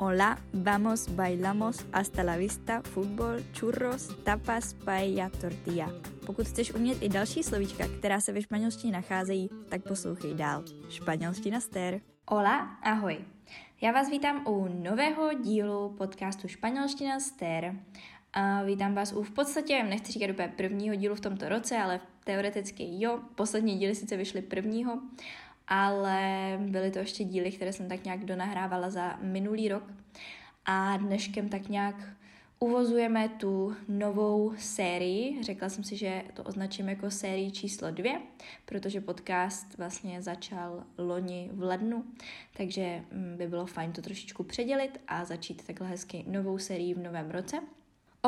Hola, vamos, bailamos, hasta la vista, fútbol, churros, tapas, paella, tortilla. Pokud chceš umět i další slovíčka, která se ve španělštině nacházejí, tak poslouchej dál. Španělština stér. Hola, ahoj. Já vás vítám u nového dílu podcastu Španělština stér. A vítám vás u v podstatě, nechci říkat úplně prvního dílu v tomto roce, ale teoreticky jo, poslední díly sice vyšly prvního, ale byly to ještě díly, které jsem tak nějak donahrávala za minulý rok. A dneškem tak nějak uvozujeme tu novou sérii. Řekla jsem si, že to označím jako sérii číslo dvě, protože podcast vlastně začal loni v lednu, takže mm, by bylo fajn to trošičku předělit a začít takhle hezky novou sérii v novém roce.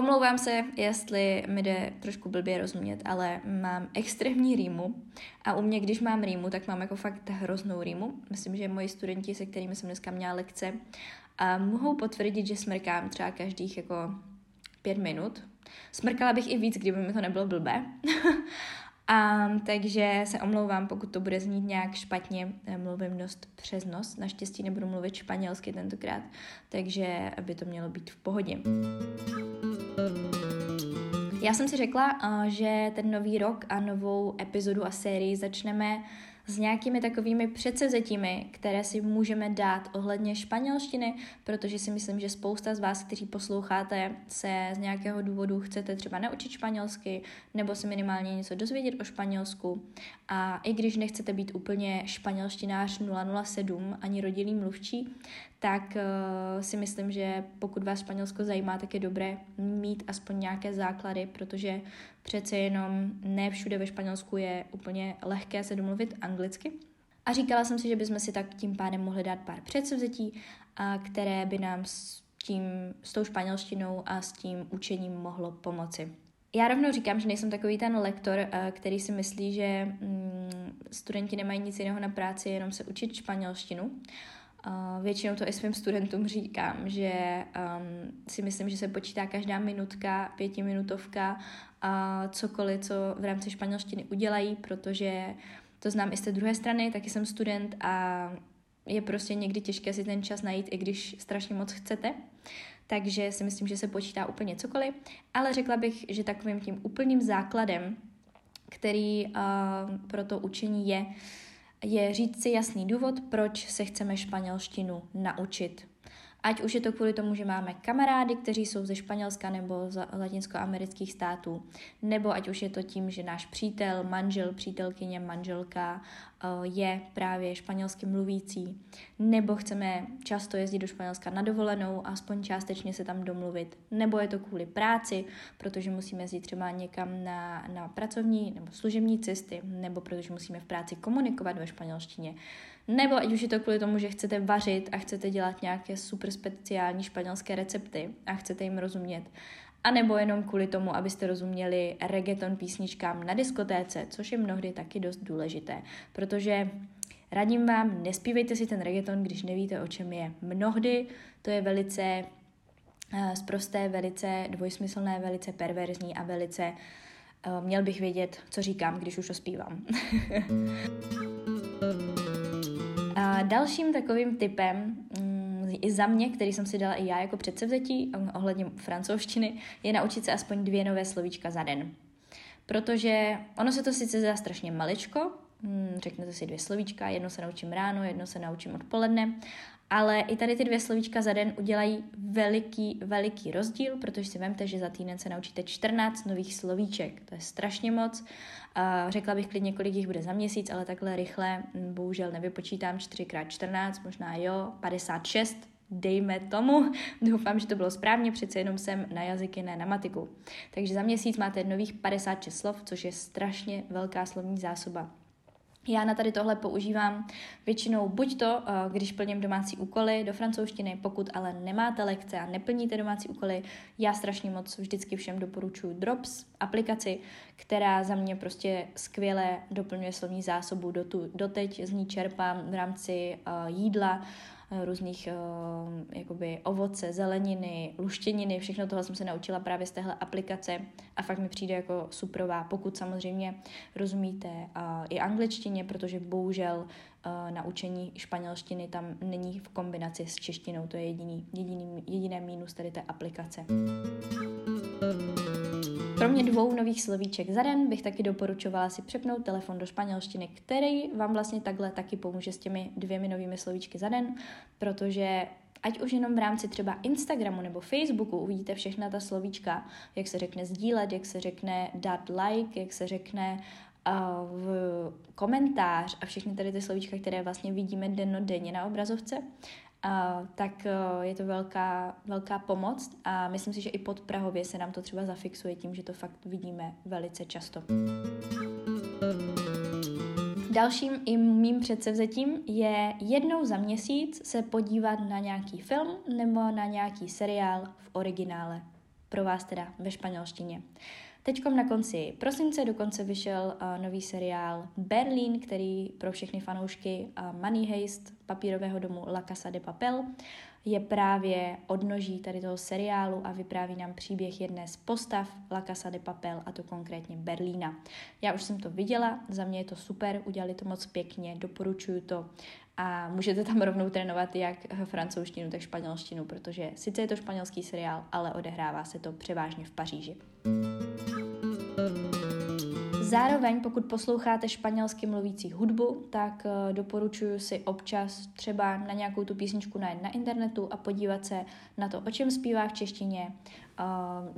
Omlouvám se, jestli mi jde trošku blbě rozumět, ale mám extrémní rýmu a u mě, když mám rýmu, tak mám jako fakt hroznou rýmu. Myslím, že moji studenti, se kterými jsem dneska měla lekce, a mohou potvrdit, že smrkám třeba každých jako pět minut. Smrkala bych i víc, kdyby mi to nebylo blbé. A, takže se omlouvám, pokud to bude znít nějak špatně, mluvím dost přes nos. Naštěstí nebudu mluvit španělsky tentokrát, takže by to mělo být v pohodě. Já jsem si řekla, eh, že ten nový rok a novou epizodu a sérii začneme s nějakými takovými předsevzetími, které si můžeme dát ohledně španělštiny, protože si myslím, že spousta z vás, kteří posloucháte, se z nějakého důvodu chcete třeba naučit španělsky nebo si minimálně něco dozvědět o Španělsku. A i když nechcete být úplně španělštinář 007 ani rodilý mluvčí, tak uh, si myslím, že pokud vás Španělsko zajímá, tak je dobré mít aspoň nějaké základy, protože přece jenom ne všude ve Španělsku je úplně lehké se domluvit anglicky. A říkala jsem si, že bychom si tak tím pádem mohli dát pár předsevzetí, a které by nám s tím, s tou španělštinou a s tím učením mohlo pomoci. Já rovnou říkám, že nejsem takový ten lektor, eh, který si myslí, že mm, studenti nemají nic jiného na práci, jenom se učit španělštinu. Uh, většinou to i svým studentům říkám, že um, si myslím, že se počítá každá minutka, pětiminutovka a cokoliv, co v rámci španělštiny udělají, protože to znám i z té druhé strany, taky jsem student a je prostě někdy těžké si ten čas najít, i když strašně moc chcete. Takže si myslím, že se počítá úplně cokoliv, ale řekla bych, že takovým tím úplným základem, který uh, pro to učení je, je říct si jasný důvod, proč se chceme španělštinu naučit. Ať už je to kvůli tomu, že máme kamarády, kteří jsou ze Španělska nebo z latinskoamerických států, nebo ať už je to tím, že náš přítel, manžel, přítelkyně, manželka eh, je právě španělsky mluvící, nebo chceme často jezdit do Španělska na dovolenou a aspoň částečně se tam domluvit, nebo je to kvůli práci, protože musíme jezdit třeba někam na, na pracovní nebo služební cesty, nebo protože musíme v práci komunikovat ve španělštině. Nebo ať už je to kvůli tomu, že chcete vařit a chcete dělat nějaké super speciální španělské recepty a chcete jim rozumět. A nebo jenom kvůli tomu, abyste rozuměli reggaeton písničkám na diskotéce, což je mnohdy taky dost důležité, protože radím vám, nespívejte si ten reggaeton, když nevíte, o čem je. Mnohdy to je velice zprosté, uh, velice dvojsmyslné, velice perverzní a velice uh, měl bych vědět, co říkám, když už to zpívám. A dalším takovým typem mm, i za mě, který jsem si dala i já jako předsevzetí ohledně francouzštiny, je naučit se aspoň dvě nové slovíčka za den. Protože ono se to sice zdá strašně maličko, mm, řeknete si dvě slovíčka, jedno se naučím ráno, jedno se naučím odpoledne, ale i tady ty dvě slovíčka za den udělají veliký, veliký rozdíl, protože si vemte, že za týden se naučíte 14 nových slovíček. To je strašně moc. Řekla bych klidně, kolik jich bude za měsíc, ale takhle rychle bohužel nevypočítám 4x14, možná jo, 56, dejme tomu. Doufám, že to bylo správně, přece jenom jsem na jazyky, ne na matiku. Takže za měsíc máte nových 56 slov, což je strašně velká slovní zásoba. Já na tady tohle používám většinou buď to, eh, když plním domácí úkoly do francouzštiny, pokud ale nemáte lekce a neplníte domácí úkoly, já strašně moc vždycky všem doporučuji Drops, aplikaci, která za mě prostě skvěle doplňuje slovní zásobu. Do tu, doteď z ní čerpám v rámci uh, jídla různých uh, jakoby ovoce, zeleniny, luštěniny, všechno toho jsem se naučila právě z téhle aplikace a fakt mi přijde jako suprová, pokud samozřejmě rozumíte uh, i angličtině, protože bohužel uh, naučení španělštiny tam není v kombinaci s češtinou, to je jediný, jediný, jediné mínus tady té aplikace. Kromě dvou nových slovíček za den bych taky doporučovala si přepnout telefon do španělštiny, který vám vlastně takhle taky pomůže s těmi dvěmi novými slovíčky za den, protože ať už jenom v rámci třeba Instagramu nebo Facebooku uvidíte všechna ta slovíčka, jak se řekne sdílet, jak se řekne dát like, jak se řekne v komentář a všechny tady ty slovíčka, které vlastně vidíme denně na obrazovce, tak uh, je to velká, velká pomoc a myslím si, že i pod Prahově se nám to třeba zafixuje tím, že to fakt vidíme velice často. Dalším i mým předsevzetím je jednou za měsíc se podívat na nějaký film nebo na nějaký seriál v originále. Pro vás teda ve španělštině. Uh, Teď na konci prosince dokonce vyšel uh, nový seriál Berlin, který pro všechny fanoušky uh, Money Heist papírového domu La Casa de Papel je právě odnoží tady toho seriálu a vypráví nám příběh jedné z postav La Casa de Papel, a to konkrétně Berlína. Já už jsem to viděla, za mě je to super, udělali to moc pěkně, doporučuju to a můžete tam rovnou trénovat jak francouzštinu, tak španělštinu, protože sice je to španělský seriál, ale odehrává se to převážně v Paříži. Zároveň, pokud posloucháte španělsky mluvící hudbu, tak uh, doporučuji si občas třeba na nějakou tu písničku najít na internetu a podívat se na to, o čem zpívá v češtině,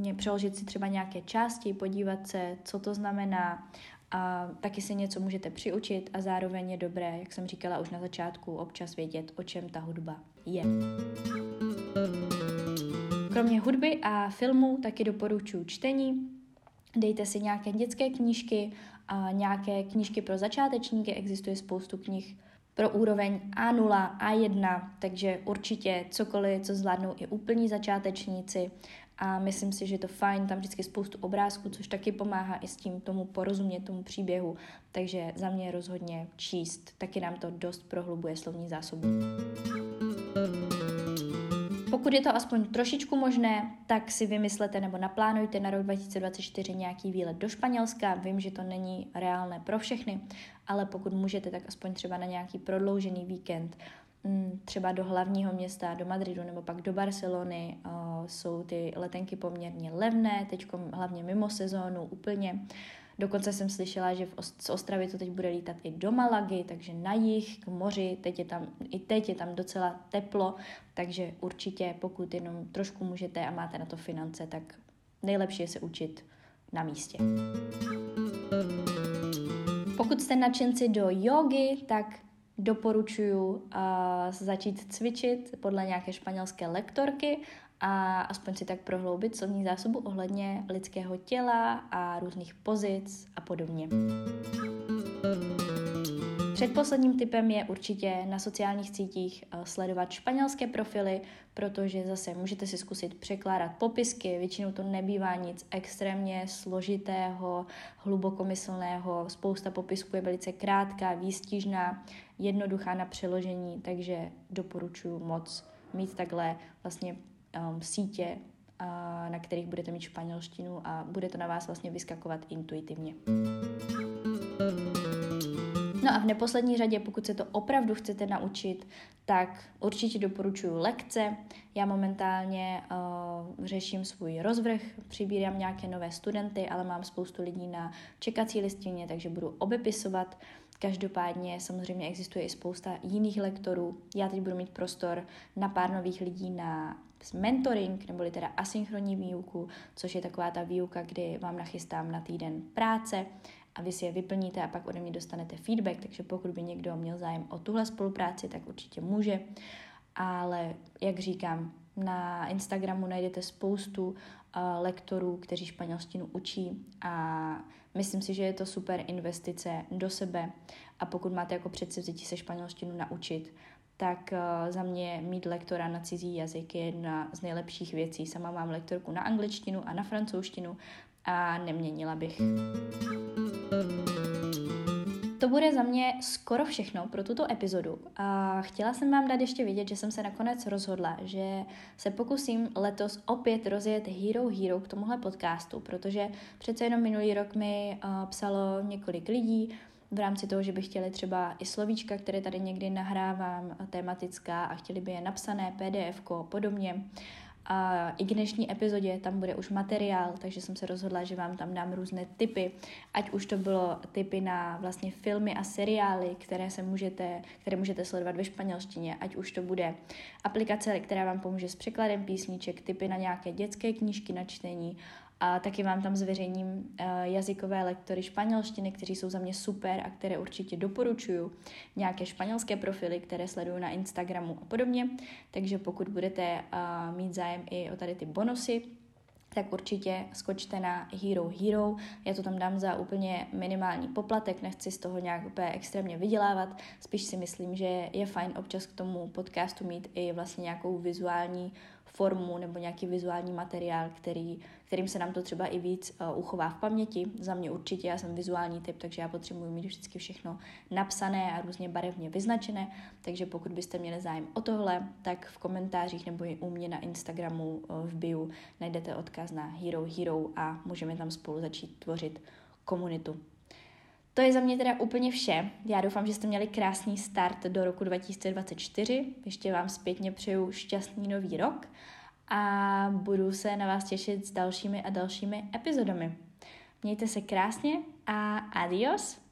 uh, přeložit si třeba nějaké části, podívat se, co to znamená a taky si něco můžete přiučit a zároveň je dobré, jak jsem říkala už na začátku, občas vědět, o čem ta hudba je. Kromě hudby a filmů taky doporučuji čtení. Dejte si nějaké dětské knížky a nějaké knížky pro začátečníky. Existuje spoustu knih pro úroveň A0, A1, takže určitě cokoliv, co zvládnou i úplní začátečníci a myslím si, že je to fajn, tam vždycky spoustu obrázků, což taky pomáhá i s tím tomu porozumět tomu příběhu, takže za mě rozhodně číst, taky nám to dost prohlubuje slovní zásobu. Pokud je to aspoň trošičku možné, tak si vymyslete nebo naplánujte na rok 2024 nějaký výlet do Španělska. Vím, že to není reálné pro všechny, ale pokud můžete, tak aspoň třeba na nějaký prodloužený víkend Mm, třeba do hlavního města, do Madridu nebo pak do Barcelony. Jsou ty letenky poměrně levné, teď hlavně mimo sezónu úplně. Dokonce jsem slyšela, že z Ostravy to teď bude lítat i do Malagy, takže na jih, k moři, teď je tam, i teď je tam docela teplo, takže určitě pokud jenom trošku můžete a máte na to finance, tak nejlepší je se učit na místě. Pokud jste nadšenci do jogy, tak doporučuji uh, začít cvičit podle nějaké španělské lektorky a aspoň si tak prohloubit slovní zásobu ohledně lidského těla a různých pozic a podobně. Předposledním typem je určitě na sociálních sítích eh, sledovat španělské profily, protože zase můžete si zkusit překládat popisky, většinou to nebývá nic extrémně složitého, hlubokomyslného, spousta popisků je velice krátká, výstižná, jednoduchá na přeložení, takže doporučuji moc mít takhle vlastně um, sítě, uh, na kterých budete mít španělštinu a bude to na vás vlastně vyskakovat intuitivně. No a v neposlední řadě, pokud se to opravdu chcete naučit, tak určitě doporučuji lekce. Já momentálně uh, řeším svůj rozvrh, přibírám nějaké nové studenty, ale mám spoustu lidí na čekací listině, takže budu obepisovat. Každopádně samozřejmě existuje i spousta jiných lektorů. Já teď budu mít prostor na pár nových lidí na mentoring, neboli teda asynchronní výuku, což je taková ta výuka, kdy vám nachystám na týden práce a vy si je vyplníte a pak ode mě dostanete feedback, takže pokud by někdo měl zájem o tuhle spolupráci, tak určitě může. Ale jak říkám, na Instagramu najdete spoustu uh, lektorů, kteří španělštinu učí a myslím si, že je to super investice do sebe a pokud máte jako předsevzetí se španělštinu naučit, tak uh, za mě mít lektora na cizí jazyk je jedna z nejlepších věcí. Sama mám lektorku na angličtinu a na francouzštinu a neměnila bych bude za mě skoro všechno pro tuto epizodu. A chtěla jsem vám dát ještě vědět, že jsem se nakonec rozhodla, že se pokusím letos opět rozjet Hero Hero k tomuhle podcastu, protože přece jenom minulý rok mi uh, psalo několik lidí, v rámci toho, že by chtěli třeba i slovíčka, které tady někdy nahrávám, tematická a chtěli by je napsané, pdf podobně. A i k dnešní epizodě tam bude už materiál, takže jsem se rozhodla, že vám tam dám různé typy, ať už to bylo typy na vlastně filmy a seriály, které se můžete, které můžete sledovat ve španělštině, ať už to bude aplikace, která vám pomůže s překladem písniček, typy na nějaké dětské knížky na čtení, a taky vám tam zveřejním uh, jazykové lektory španělštiny, kteří jsou za mě super a které určitě doporučuju. Nějaké španělské profily, které sleduju na Instagramu a podobně. Takže pokud budete uh, mít zájem i o tady ty bonusy, tak určitě skočte na Hero Hero. Já to tam dám za úplně minimální poplatek, nechci z toho nějak úplně extrémně vydělávat, spíš si myslím, že je fajn občas k tomu podcastu mít i vlastně nějakou vizuální formu nebo nějaký vizuální materiál, který, kterým se nám to třeba i víc uh, uchová v paměti. Za mě určitě, já jsem vizuální typ, takže já potřebuji mít vždycky všechno napsané a různě barevně vyznačené, takže pokud byste měli zájem o tohle, tak v komentářích nebo i u mě na Instagramu uh, v bio najdete odkaz na Hero Hero a můžeme tam spolu začít tvořit komunitu. To je za mě teda úplně vše. Já doufám, že jste měli krásný start do roku 2024. Ještě vám zpětně přeju šťastný nový rok a budu se na vás těšit s dalšími a dalšími epizodami. Mějte se krásně a adios!